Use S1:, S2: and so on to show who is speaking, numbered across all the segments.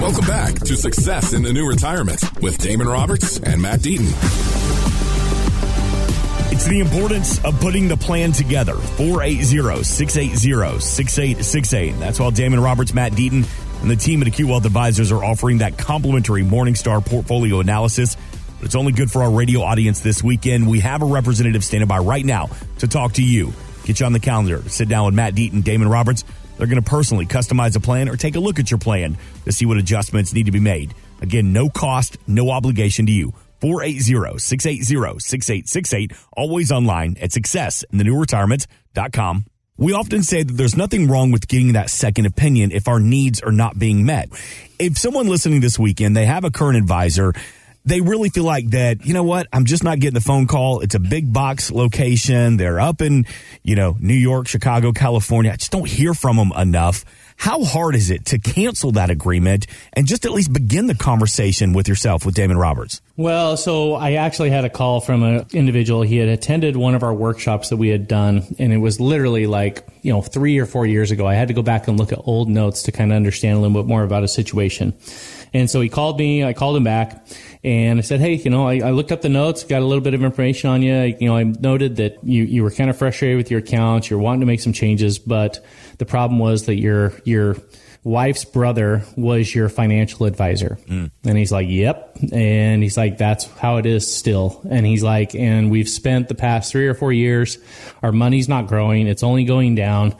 S1: Welcome back to Success in the New Retirement with Damon Roberts and Matt Deaton.
S2: It's the importance of putting the plan together. 480-680-6868. That's why Damon Roberts, Matt Deaton, and the team at Acute Wealth Advisors are offering that complimentary Morningstar portfolio analysis. But it's only good for our radio audience this weekend. We have a representative standing by right now to talk to you. Get you on the calendar. Sit down with Matt Deaton, Damon Roberts. They're going to personally customize a plan or take a look at your plan to see what adjustments need to be made. Again, no cost, no obligation to you. 480-680-6868. Always online at successintheNewRetirement.com. We often say that there's nothing wrong with getting that second opinion if our needs are not being met. If someone listening this weekend, they have a current advisor they really feel like that, you know what? I'm just not getting the phone call. It's a big box location. They're up in, you know, New York, Chicago, California. I just don't hear from them enough. How hard is it to cancel that agreement and just at least begin the conversation with yourself with Damon Roberts?
S3: Well, so I actually had a call from an individual. He had attended one of our workshops that we had done, and it was literally like, you know, three or four years ago. I had to go back and look at old notes to kind of understand a little bit more about a situation. And so he called me, I called him back and I said, Hey, you know, I, I, looked up the notes, got a little bit of information on you. You know, I noted that you, you were kind of frustrated with your account. You're wanting to make some changes, but the problem was that your, your, wife's brother was your financial advisor. Mm. And he's like, Yep. And he's like, That's how it is still. And he's like, And we've spent the past three or four years, our money's not growing, it's only going down.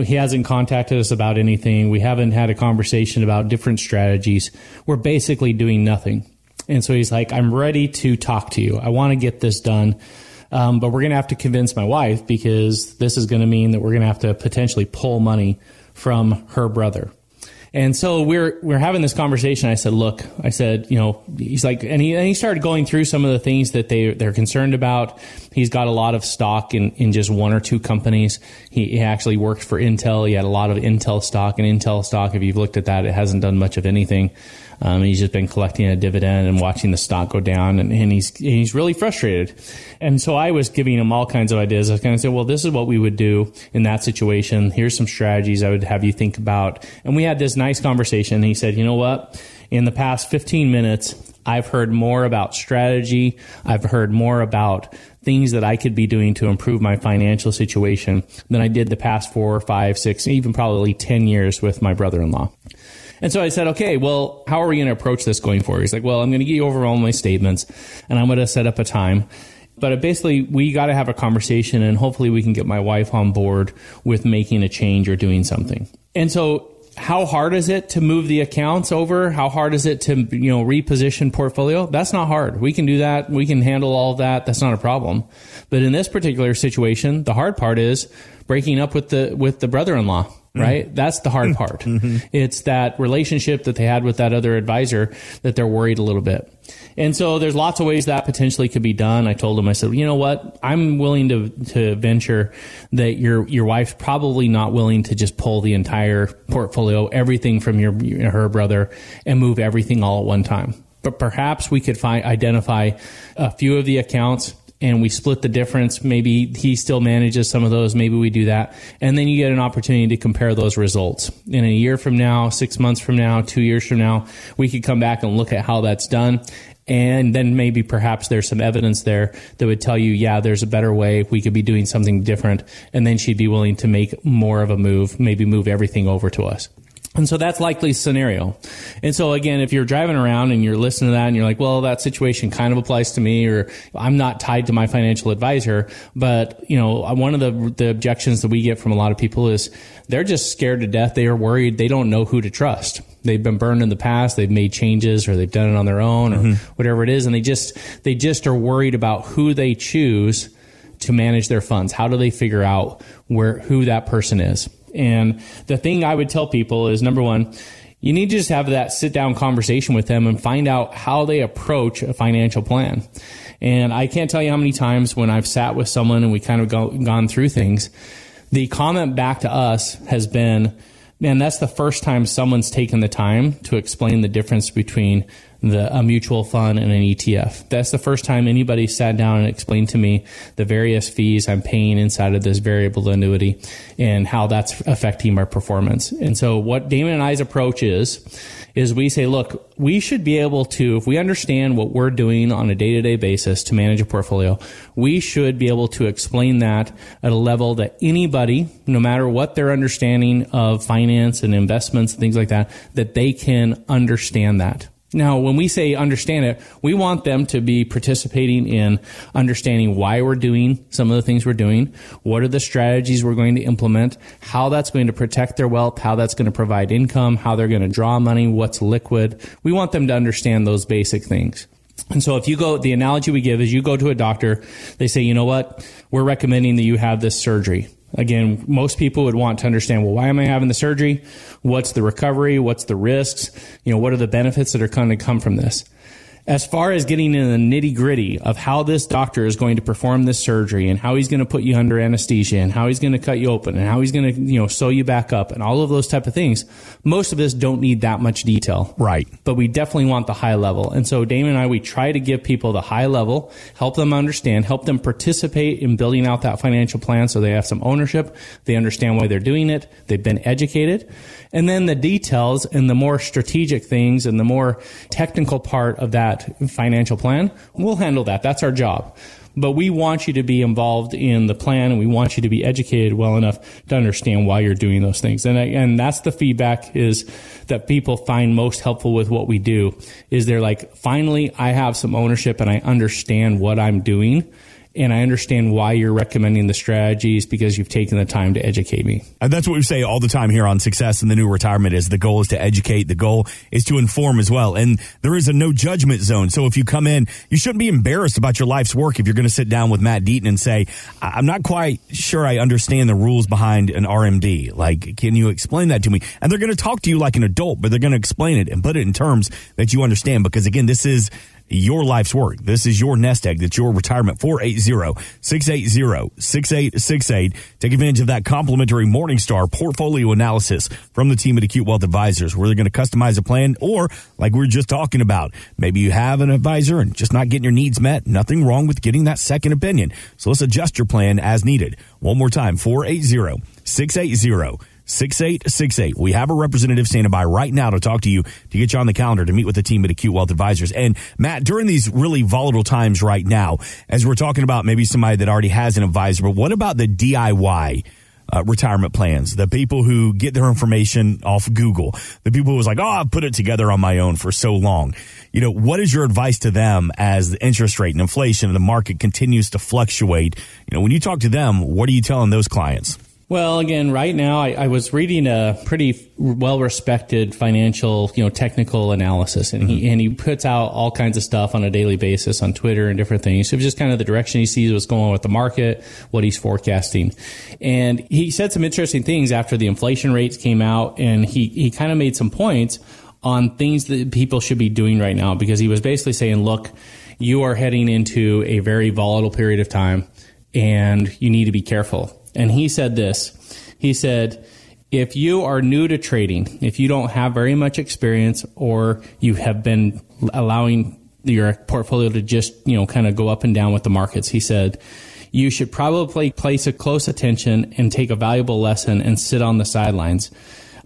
S3: He hasn't contacted us about anything. We haven't had a conversation about different strategies. We're basically doing nothing. And so he's like, I'm ready to talk to you. I want to get this done. Um, but we're going to have to convince my wife because this is going to mean that we're going to have to potentially pull money from her brother. And so we're we're having this conversation. I said, "Look," I said, "You know," he's like, and he and he started going through some of the things that they they're concerned about. He's got a lot of stock in in just one or two companies. He, he actually worked for Intel. He had a lot of Intel stock, and Intel stock, if you've looked at that, it hasn't done much of anything. Um, he's just been collecting a dividend and watching the stock go down, and, and he's he's really frustrated. And so I was giving him all kinds of ideas. I was kind of say, well, this is what we would do in that situation. Here's some strategies I would have you think about. And we had this nice conversation. And he said, you know what? In the past 15 minutes, I've heard more about strategy. I've heard more about things that I could be doing to improve my financial situation than I did the past four, five, six, even probably 10 years with my brother in law. And so I said, okay, well, how are we going to approach this going forward? He's like, well, I'm going to get you over all my statements and I'm going to set up a time. But basically, we got to have a conversation and hopefully we can get my wife on board with making a change or doing something. And so how hard is it to move the accounts over? How hard is it to, you know, reposition portfolio? That's not hard. We can do that. We can handle all of that. That's not a problem. But in this particular situation, the hard part is breaking up with the, with the brother-in-law Mm-hmm. right? Mm-hmm. That's the hard part. Mm-hmm. It's that relationship that they had with that other advisor that they're worried a little bit. And so there's lots of ways that potentially could be done. I told him, I said, you know what? I'm willing to, to venture that your, your wife's probably not willing to just pull the entire portfolio, everything from your, her brother and move everything all at one time. But perhaps we could find, identify a few of the accounts and we split the difference. Maybe he still manages some of those. Maybe we do that. And then you get an opportunity to compare those results. In a year from now, six months from now, two years from now, we could come back and look at how that's done. And then maybe perhaps there's some evidence there that would tell you, yeah, there's a better way. We could be doing something different. And then she'd be willing to make more of a move, maybe move everything over to us. And so that's likely scenario. And so again, if you're driving around and you're listening to that and you're like, well, that situation kind of applies to me or I'm not tied to my financial advisor. But, you know, one of the, the objections that we get from a lot of people is they're just scared to death. They are worried. They don't know who to trust. They've been burned in the past. They've made changes or they've done it on their own or mm-hmm. whatever it is. And they just, they just are worried about who they choose to manage their funds. How do they figure out where, who that person is? And the thing I would tell people is number one, you need to just have that sit down conversation with them and find out how they approach a financial plan. And I can't tell you how many times when I've sat with someone and we kind of go, gone through things, the comment back to us has been, man, that's the first time someone's taken the time to explain the difference between the, a mutual fund and an ETF. That's the first time anybody sat down and explained to me the various fees I'm paying inside of this variable annuity and how that's affecting my performance. And so what Damon and I's approach is, is we say, look, we should be able to, if we understand what we're doing on a day to day basis to manage a portfolio, we should be able to explain that at a level that anybody, no matter what their understanding of finance and investments and things like that, that they can understand that. Now, when we say understand it, we want them to be participating in understanding why we're doing some of the things we're doing, what are the strategies we're going to implement, how that's going to protect their wealth, how that's going to provide income, how they're going to draw money, what's liquid. We want them to understand those basic things. And so if you go, the analogy we give is you go to a doctor, they say, you know what, we're recommending that you have this surgery. Again, most people would want to understand, well, why am I having the surgery? What's the recovery? What's the risks? You know, what are the benefits that are going to come from this? As far as getting in the nitty gritty of how this doctor is going to perform this surgery and how he's going to put you under anesthesia and how he's going to cut you open and how he's going to, you know, sew you back up and all of those type of things, most of us don't need that much detail.
S2: Right.
S3: But we definitely want the high level. And so Damon and I, we try to give people the high level, help them understand, help them participate in building out that financial plan so they have some ownership. They understand why they're doing it. They've been educated. And then the details and the more strategic things and the more technical part of that financial plan, we'll handle that. That's our job. But we want you to be involved in the plan and we want you to be educated well enough to understand why you're doing those things. And, and that's the feedback is that people find most helpful with what we do is they're like, finally, I have some ownership and I understand what I'm doing and I understand why you're recommending the strategies because you've taken the time to educate me.
S2: And that's what we say all the time here on Success in the New Retirement is the goal is to educate. The goal is to inform as well. And there is a no judgment zone. So if you come in, you shouldn't be embarrassed about your life's work if you're going to sit down with Matt Deaton and say, I'm not quite sure I understand the rules behind an RMD. Like, can you explain that to me? And they're going to talk to you like an adult, but they're going to explain it and put it in terms that you understand. Because again, this is your life's work. This is your nest egg. That's your retirement. 480-680-6868. Take advantage of that complimentary Morningstar portfolio analysis from the team at Acute Wealth Advisors where they're going to customize a plan or like we are just talking about, maybe you have an advisor and just not getting your needs met. Nothing wrong with getting that second opinion. So let's adjust your plan as needed. One more time, 480 680 6868. We have a representative standing by right now to talk to you to get you on the calendar to meet with the team at Acute Wealth Advisors. And Matt, during these really volatile times right now, as we're talking about maybe somebody that already has an advisor, but what about the DIY? Uh, retirement plans, the people who get their information off Google, the people who was like, oh, I've put it together on my own for so long. You know, what is your advice to them as the interest rate and inflation and the market continues to fluctuate? You know, when you talk to them, what are you telling those clients?
S3: Well, again, right now I, I, was reading a pretty well-respected financial, you know, technical analysis, and he mm-hmm. and he puts out all kinds of stuff on a daily basis on Twitter and different things. So just kind of the direction he sees what's going on with the market, what he's forecasting, and he said some interesting things after the inflation rates came out, and he he kind of made some points on things that people should be doing right now because he was basically saying, look, you are heading into a very volatile period of time, and you need to be careful and he said this He said, if you are new to trading, if you don't have very much experience, or you have been allowing your portfolio to just, you know, kind of go up and down with the markets, he said, you should probably place a close attention and take a valuable lesson and sit on the sidelines.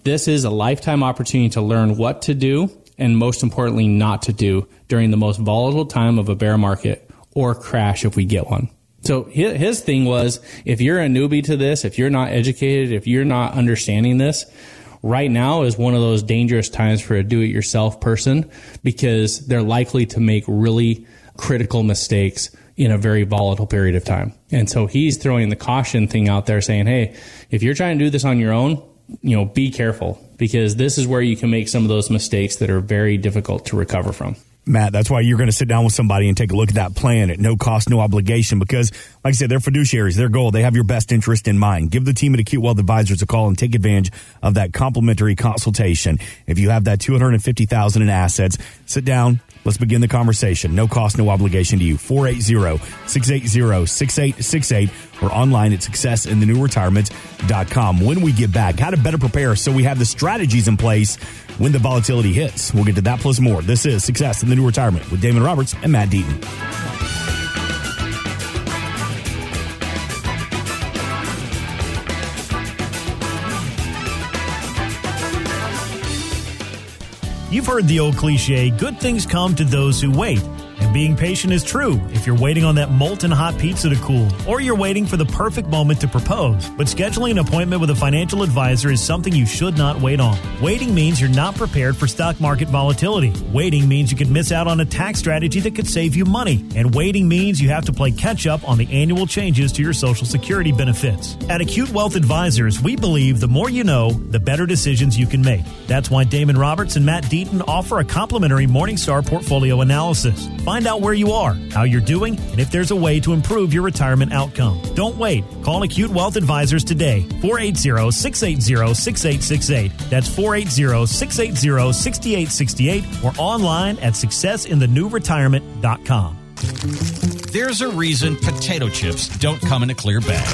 S3: This is a lifetime opportunity to learn what to do and most importantly, not to do during the most volatile time of a bear market or crash if we get one. So his thing was if you're a newbie to this, if you're not educated, if you're not understanding this, right now is one of those dangerous times for a do it yourself person because they're likely to make really critical mistakes in a very volatile period of time. And so he's throwing the caution thing out there saying, Hey, if you're trying to do this on your own, you know, be careful because this is where you can make some of those mistakes that are very difficult to recover from.
S2: Matt, that's why you're going to sit down with somebody and take a look at that plan at no cost, no obligation. Because, like I said, they're fiduciaries. Their goal, they have your best interest in mind. Give the team at Acute Wealth Advisors a call and take advantage of that complimentary consultation. If you have that 250000 in assets, sit down. Let's begin the conversation. No cost, no obligation to you. 480 680 6868 or online at successinthenewretirement.com. When we get back, how to better prepare so we have the strategies in place when the volatility hits. We'll get to that plus more. This is Success in the New Retirement with Damon Roberts and Matt Deaton.
S4: You've heard the old cliche good things come to those who wait. Being patient is true if you're waiting on that molten hot pizza to cool, or you're waiting for the perfect moment to propose. But scheduling an appointment with a financial advisor is something you should not wait on. Waiting means you're not prepared for stock market volatility. Waiting means you could miss out on a tax strategy that could save you money. And waiting means you have to play catch up on the annual changes to your Social Security benefits. At Acute Wealth Advisors, we believe the more you know, the better decisions you can make. That's why Damon Roberts and Matt Deaton offer a complimentary Morningstar portfolio analysis. Find out where you are, how you're doing, and if there's a way to improve your retirement outcome. Don't wait. Call Acute Wealth Advisors today. 480 680 6868. That's 480 680 6868 or online at successinthenewretirement.com.
S5: There's a reason potato chips don't come in a clear bag.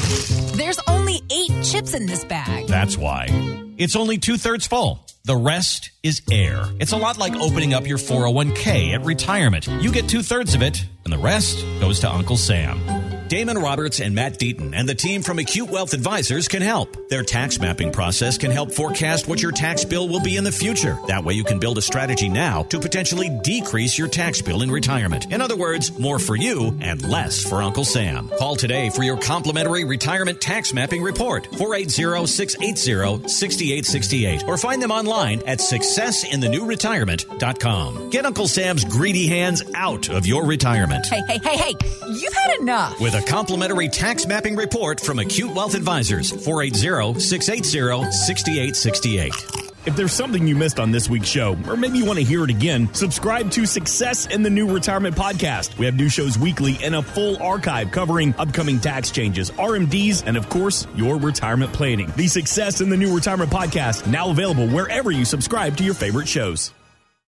S6: There's only eight chips in this bag.
S5: That's why. It's only two thirds full. The rest is air. It's a lot like opening up your 401k at retirement. You get two thirds of it, and the rest goes to Uncle Sam. Damon Roberts and Matt Deaton and the team from Acute Wealth Advisors can help. Their tax mapping process can help forecast what your tax bill will be in the future. That way you can build a strategy now to potentially decrease your tax bill in retirement. In other words, more for you and less for Uncle Sam. Call today for your complimentary retirement tax mapping report. 480-680-6868 or find them online at successinthenewretirement.com. Get Uncle Sam's greedy hands out of your retirement.
S6: Hey, hey, hey, hey, you've had enough.
S5: With a complimentary tax mapping report from Acute Wealth Advisors, 480 680 6868.
S2: If there's something you missed on this week's show, or maybe you want to hear it again, subscribe to Success in the New Retirement Podcast. We have new shows weekly and a full archive covering upcoming tax changes, RMDs, and of course, your retirement planning. The Success in the New Retirement Podcast, now available wherever you subscribe to your favorite shows.